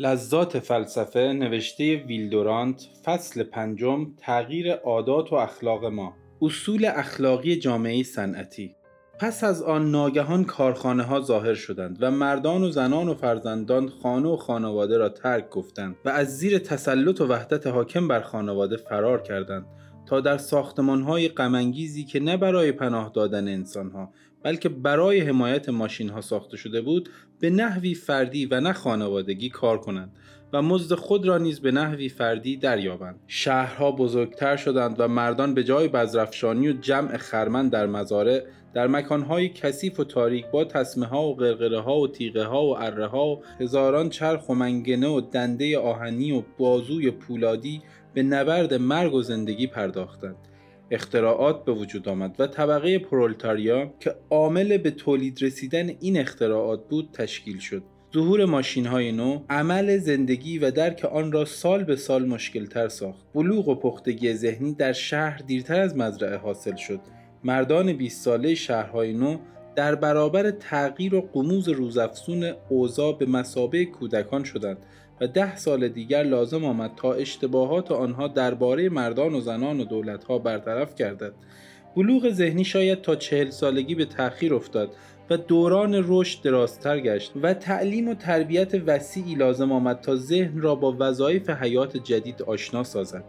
لذات فلسفه نوشته ویلدورانت فصل پنجم تغییر عادات و اخلاق ما. اصول اخلاقی جامعه صنعتی. پس از آن ناگهان کارخانه ها ظاهر شدند و مردان و زنان و فرزندان خانه و خانواده را ترک گفتند و از زیر تسلط و وحدت حاکم بر خانواده فرار کردند. تا در ساختمان های غمانگیزی که نه برای پناه دادن انسان ها بلکه برای حمایت ماشین ها ساخته شده بود به نحوی فردی و نه خانوادگی کار کنند و مزد خود را نیز به نحوی فردی دریابند. شهرها بزرگتر شدند و مردان به جای بزرفشانی و جمع خرمن در مزارع در مکانهای کثیف و تاریک با تسمه ها و غرغره ها و تیغه ها و اره ها و هزاران چرخ و منگنه و دنده آهنی و بازوی پولادی به نبرد مرگ و زندگی پرداختند. اختراعات به وجود آمد و طبقه پرولتاریا که عامل به تولید رسیدن این اختراعات بود تشکیل شد. ظهور ماشین های نو عمل زندگی و درک آن را سال به سال مشکل تر ساخت. بلوغ و پختگی ذهنی در شهر دیرتر از مزرعه حاصل شد. مردان 20 ساله شهرهای نو در برابر تغییر و قموز روزافزون اوضاع به مسابه کودکان شدند. و ده سال دیگر لازم آمد تا اشتباهات آنها درباره مردان و زنان و دولتها برطرف گردد. بلوغ ذهنی شاید تا چهل سالگی به تأخیر افتاد و دوران رشد درازتر گشت و تعلیم و تربیت وسیعی لازم آمد تا ذهن را با وظایف حیات جدید آشنا سازد.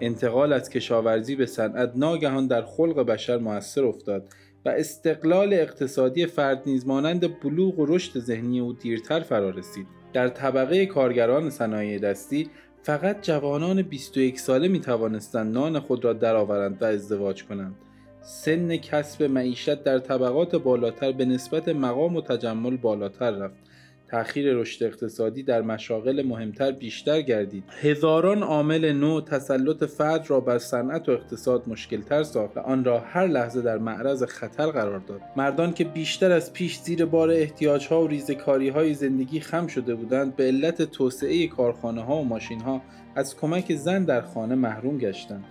انتقال از کشاورزی به صنعت ناگهان در خلق بشر موثر افتاد و استقلال اقتصادی فرد نیز مانند بلوغ و رشد ذهنی او دیرتر فرا رسید. در طبقه کارگران صنایع دستی فقط جوانان 21 ساله می توانستند نان خود را درآورند و ازدواج کنند. سن کسب معیشت در طبقات بالاتر به نسبت مقام و تجمل بالاتر رفت. تأخیر رشد اقتصادی در مشاغل مهمتر بیشتر گردید. هزاران عامل نو تسلط فرد را بر صنعت و اقتصاد مشکلتر ساخت و آن را هر لحظه در معرض خطر قرار داد. مردان که بیشتر از پیش زیر بار احتیاجها و ریزکاری های زندگی خم شده بودند به علت توسعه کارخانه ها و ماشین ها از کمک زن در خانه محروم گشتند.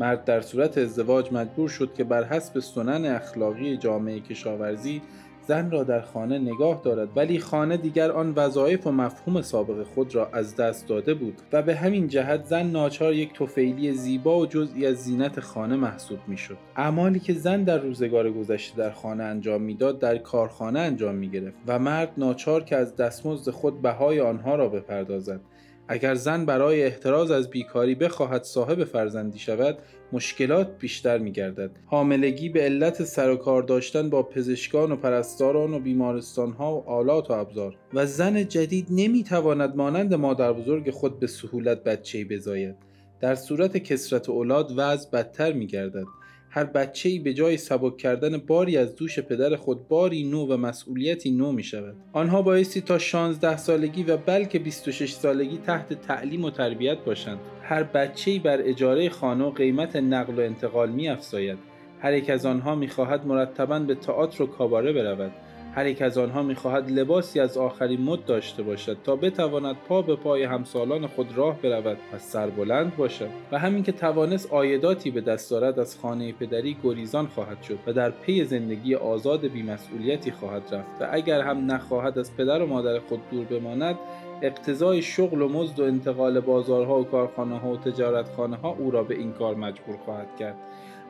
مرد در صورت ازدواج مجبور شد که بر حسب سنن اخلاقی جامعه کشاورزی زن را در خانه نگاه دارد ولی خانه دیگر آن وظایف و مفهوم سابق خود را از دست داده بود و به همین جهت زن ناچار یک توفیلی زیبا و جزئی از زینت خانه محسوب می‌شد. اعمالی که زن در روزگار گذشته در خانه انجام می‌داد در کارخانه انجام می گرفت و مرد ناچار که از دستمزد خود بهای آنها را بپردازد. اگر زن برای احتراز از بیکاری بخواهد صاحب فرزندی شود مشکلات بیشتر می گردد. حاملگی به علت سر و کار داشتن با پزشکان و پرستاران و بیمارستان ها و آلات و ابزار و زن جدید نمی تواند مانند مادر بزرگ خود به سهولت بچه بزاید. در صورت کسرت اولاد وضع بدتر می گردد. هر بچه ای به جای سبک کردن باری از دوش پدر خود باری نو و مسئولیتی نو می شود. آنها بایستی تا 16 سالگی و بلکه 26 سالگی تحت تعلیم و تربیت باشند. هر بچه ای بر اجاره خانه و قیمت نقل و انتقال می افزاید. هر یک از آنها می خواهد مرتبا به تئاتر و کاباره برود. هر یک از آنها می‌خواهد لباسی از آخرین مد داشته باشد تا بتواند پا به پای همسالان خود راه برود و سربلند باشد و همین که توانست آیداتی به دست دارد از خانه پدری گریزان خواهد شد و در پی زندگی آزاد بیمسئولیتی خواهد رفت و اگر هم نخواهد از پدر و مادر خود دور بماند اقتضای شغل و مزد و انتقال بازارها و کارخانه ها و تجارتخانه ها او را به این کار مجبور خواهد کرد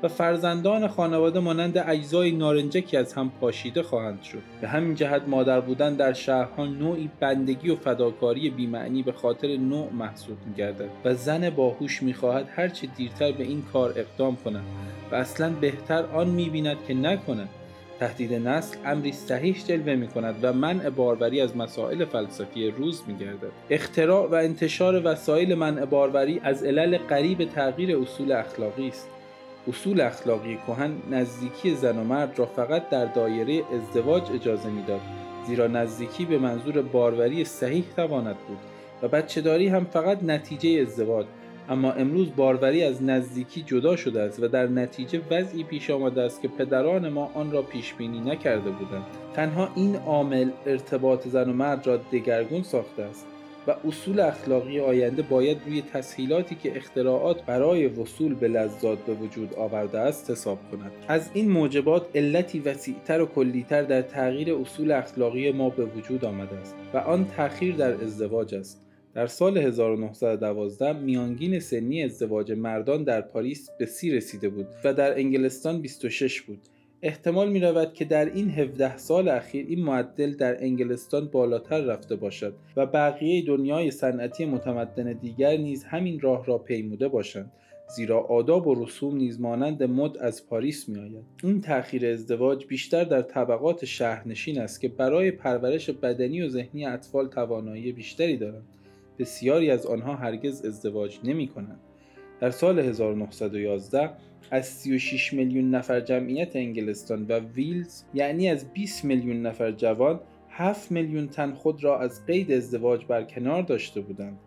و فرزندان خانواده مانند اجزای نارنجکی از هم پاشیده خواهند شد. به همین جهت مادر بودن در شهرها نوعی بندگی و فداکاری بیمعنی به خاطر نوع محسوب میگردد و زن باهوش می‌خواهد هرچه دیرتر به این کار اقدام کند و اصلا بهتر آن می‌بیند که نکند. تهدید نسل امری صحیح جلوه می کند و منع باروری از مسائل فلسفی روز می گردد. اختراع و انتشار وسایل منع باروری از علل قریب تغییر اصول اخلاقی است. اصول اخلاقی کهن نزدیکی زن و مرد را فقط در دایره ازدواج اجازه می‌داد زیرا نزدیکی به منظور باروری صحیح تواند بود و بچهداری هم فقط نتیجه ازدواج اما امروز باروری از نزدیکی جدا شده است و در نتیجه وضعی پیش آمده است که پدران ما آن را پیش بینی نکرده بودند. تنها این عامل ارتباط زن و مرد را دگرگون ساخته است و اصول اخلاقی آینده باید روی تسهیلاتی که اختراعات برای وصول به لذات به وجود آورده است حساب کند. از این موجبات علتی وسیعتر و کلیتر در تغییر اصول اخلاقی ما به وجود آمده است و آن تأخیر در ازدواج است. در سال 1912 میانگین سنی ازدواج مردان در پاریس به سی رسیده بود و در انگلستان 26 بود احتمال می رود که در این 17 سال اخیر این معدل در انگلستان بالاتر رفته باشد و بقیه دنیای صنعتی متمدن دیگر نیز همین راه را پیموده باشند زیرا آداب و رسوم نیز مانند مد از پاریس می آید. این تأخیر ازدواج بیشتر در طبقات شهرنشین است که برای پرورش بدنی و ذهنی اطفال توانایی بیشتری دارند. بسیاری از آنها هرگز ازدواج نمی کنند. در سال 1911 از 36 میلیون نفر جمعیت انگلستان و ویلز یعنی از 20 میلیون نفر جوان 7 میلیون تن خود را از قید ازدواج برکنار داشته بودند.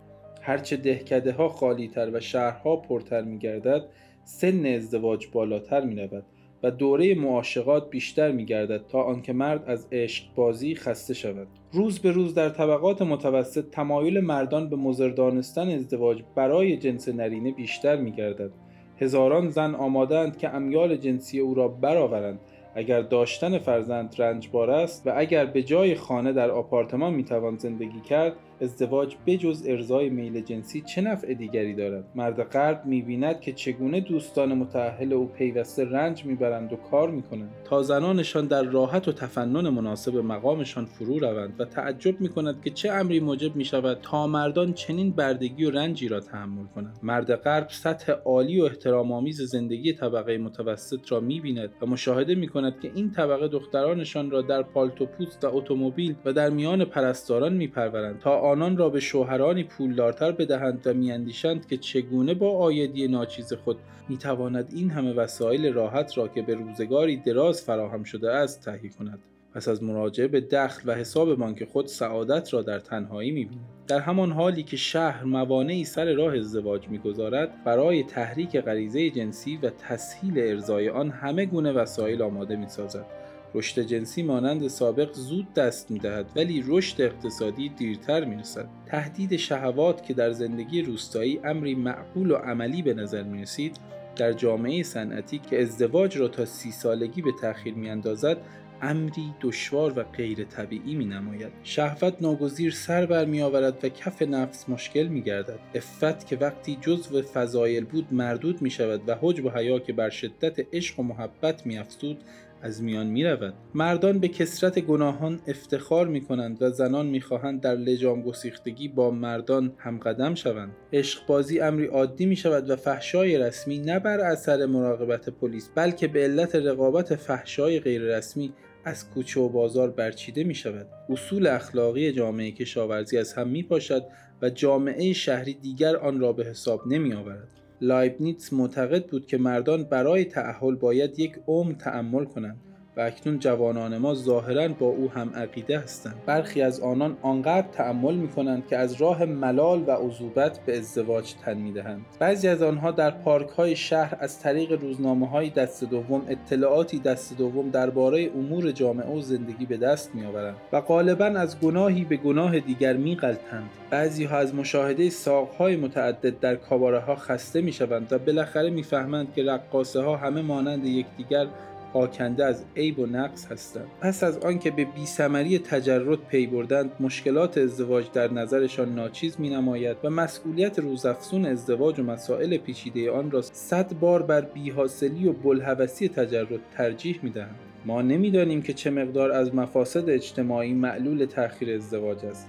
هرچه دهکده ها خالی تر و شهرها پرتر می گردد سن ازدواج بالاتر می رود و دوره معاشقات بیشتر می گردد تا آنکه مرد از عشق بازی خسته شود. روز به روز در طبقات متوسط تمایل مردان به مزردانستن ازدواج برای جنس نرینه بیشتر می گردد هزاران زن آمادند که امیال جنسی او را برآورند. اگر داشتن فرزند رنجبار است و اگر به جای خانه در آپارتمان می‌توان زندگی کرد ازدواج بجز ارزای میل جنسی چه نفع دیگری دارد؟ مرد غرب می‌بیند که چگونه دوستان متأهل او پیوسته رنج می‌برند و کار می‌کنند. تا زنانشان در راحت و تفنن مناسب مقامشان فرو روند و تعجب می‌کند که چه امری موجب می‌شود تا مردان چنین بردگی و رنجی را تحمل کنند. مرد غرب سطح عالی و احترام آمیز زندگی طبقه متوسط را می‌بیند و مشاهده می‌کند که این طبقه دخترانشان را در پالتو پوست و اتومبیل و در میان پرستاران میپرورند تا آنان را به شوهرانی پولدارتر بدهند و میاندیشند که چگونه با آیدی ناچیز خود می‌تواند این همه وسایل راحت را که به روزگاری دراز فراهم شده است تهیه کند. پس از مراجعه به دخل و حساب بانک خود سعادت را در تنهایی می‌بیند. در همان حالی که شهر موانعی سر راه ازدواج می‌گذارد برای تحریک غریزه جنسی و تسهیل ارزای آن همه گونه وسایل آماده می‌سازد. رشد جنسی مانند سابق زود دست می‌دهد ولی رشد اقتصادی دیرتر می‌رسد. تهدید شهوات که در زندگی روستایی امری معقول و عملی به نظر می‌رسید در جامعه صنعتی که ازدواج را تا سی سالگی به تأخیر میاندازد امری دشوار و غیر طبیعی می نماید شهوت ناگزیر سر بر می آورد و کف نفس مشکل می گردد افت که وقتی جزو فضایل بود مردود می شود و حجب و حیا که بر شدت عشق و محبت می افزود از میان می رود. مردان به کسرت گناهان افتخار می کنند و زنان می خواهند در لجام گسیختگی با مردان همقدم شوند. عشق بازی امری عادی می شود و فحشای رسمی نه بر اثر مراقبت پلیس بلکه به علت رقابت فحشای غیررسمی از کوچه و بازار برچیده می شود. اصول اخلاقی جامعه کشاورزی از هم می پاشد و جامعه شهری دیگر آن را به حساب نمی آورد. لایبنیتس معتقد بود که مردان برای تعهل باید یک عمر تأمل کنند. و اکنون جوانان ما ظاهرا با او هم عقیده هستند. برخی از آنان آنقدر تأمل می کنند که از راه ملال و عذوبت به ازدواج تن می دهند بعضی از آنها در پارک های شهر از طریق روزنامه های دست دوم اطلاعاتی دست دوم درباره امور جامعه و زندگی به دست می آورند و غالبا از گناهی به گناه دیگر می غلطند بعضی ها از مشاهده ساق های متعدد در کاباره ها خسته می شوند و بالاخره می‌فهمند که رقاصه ها همه مانند یکدیگر آکنده از عیب و نقص هستند. پس از آنکه به بیثمری تجرد پی بردند مشکلات ازدواج در نظرشان ناچیز می نماید و مسئولیت روزافزون ازدواج و مسائل پیچیده آن را صد بار بر بیحاصلی و بلحوثی تجرد ترجیح می دهند. ما نمی‌دانیم که چه مقدار از مفاسد اجتماعی معلول تأخیر ازدواج است.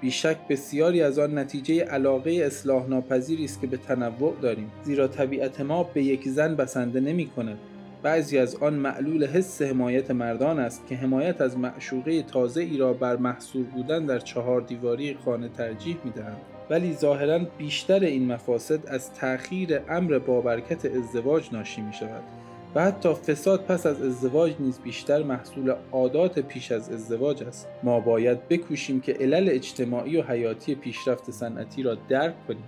بیشک بسیاری از آن نتیجه علاقه اصلاح ناپذیری است که به تنوع داریم زیرا طبیعت ما به یک زن بسنده نمی کند بعضی از آن معلول حس حمایت مردان است که حمایت از معشوقه تازه ای را بر محصور بودن در چهار دیواری خانه ترجیح می دهند. ولی ظاهرا بیشتر این مفاسد از تأخیر امر بابرکت ازدواج ناشی می شود و حتی فساد پس از ازدواج نیز بیشتر محصول عادات پیش از ازدواج است ما باید بکوشیم که علل اجتماعی و حیاتی پیشرفت صنعتی را درک کنیم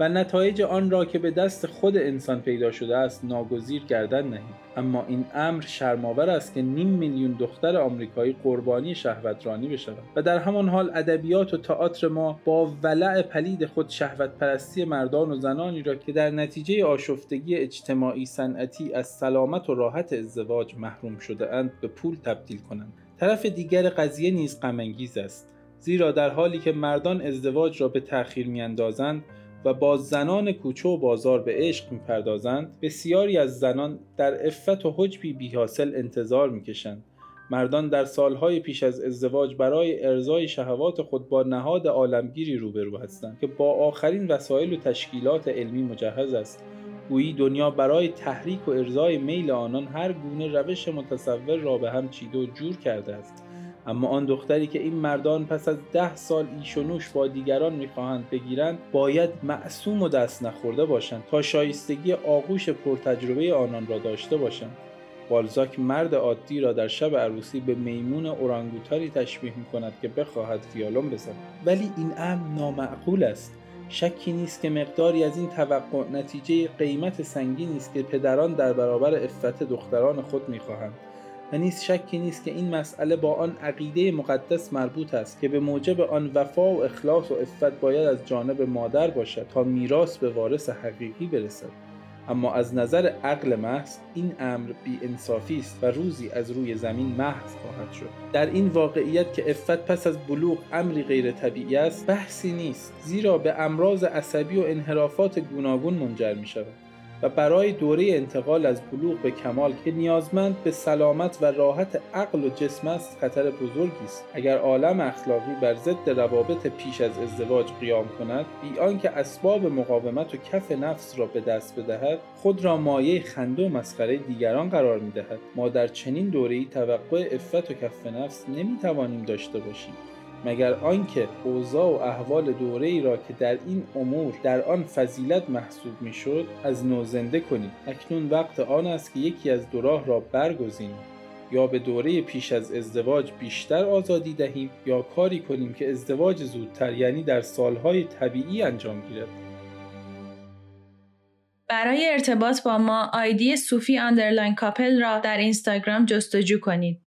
و نتایج آن را که به دست خود انسان پیدا شده است ناگزیر گردن نهیم. اما این امر شرماور است که نیم میلیون دختر آمریکایی قربانی شهوترانی بشوند و در همان حال ادبیات و تئاتر ما با ولع پلید خود شهوت پرستی مردان و زنانی را که در نتیجه آشفتگی اجتماعی صنعتی از سلامت و راحت ازدواج محروم شده اند به پول تبدیل کنند. طرف دیگر قضیه نیز غم است زیرا در حالی که مردان ازدواج را به تأخیر میاندازند و با زنان کوچه و بازار به عشق می‌پردازند بسیاری از زنان در افت و حجبی بیحاصل انتظار می‌کشند. مردان در سالهای پیش از ازدواج برای ارزای شهوات خود با نهاد عالمگیری روبرو هستند که با آخرین وسایل و تشکیلات علمی مجهز است. گویی دنیا برای تحریک و ارزای میل آنان هر گونه روش متصور را به هم چیده و جور کرده است. اما آن دختری که این مردان پس از ده سال ایش و نوش با دیگران می‌خواهند بگیرند باید معصوم و دست نخورده باشند تا شایستگی آغوش پرتجربه آنان را داشته باشند. بالزاک مرد عادی را در شب عروسی به میمون اورانگوتاری تشبیه می کند که بخواهد فیالون بزند. ولی این امر نامعقول است. شکی نیست که مقداری از این توقع نتیجه قیمت سنگینی است که پدران در برابر افت دختران خود می‌خواهند. و نیز شکی نیست که این مسئله با آن عقیده مقدس مربوط است که به موجب آن وفا و اخلاص و افت باید از جانب مادر باشد تا میراث به وارث حقیقی برسد. اما از نظر عقل محض این امر بی انصافی است و روزی از روی زمین محض خواهد شد. در این واقعیت که افت پس از بلوغ امری غیر طبیعی است بحثی نیست زیرا به امراض عصبی و انحرافات گوناگون منجر می شود و برای دوره انتقال از بلوغ به کمال که نیازمند به سلامت و راحت عقل و جسم است خطر بزرگی است. اگر عالم اخلاقی بر ضد روابط پیش از ازدواج قیام کند بی آنکه اسباب مقاومت و کف نفس را به دست بدهد خود را مایه خنده و مسخره دیگران قرار می‌دهد. ما در چنین دوره‌ای توقع عفت و کف نفس نمی‌توانیم داشته باشیم. مگر آنکه اوضاع و احوال دوره ای را که در این امور در آن فضیلت محسوب می‌شد از نو زنده کنیم. اکنون وقت آن است که یکی از دو راه را برگزینیم. یا به دوره پیش از ازدواج بیشتر آزادی دهیم یا کاری کنیم که ازدواج زودتر یعنی در سالهای طبیعی انجام گیرد. برای ارتباط با ما آیدی صوفی underline couple را در اینستاگرام جستجو کنید.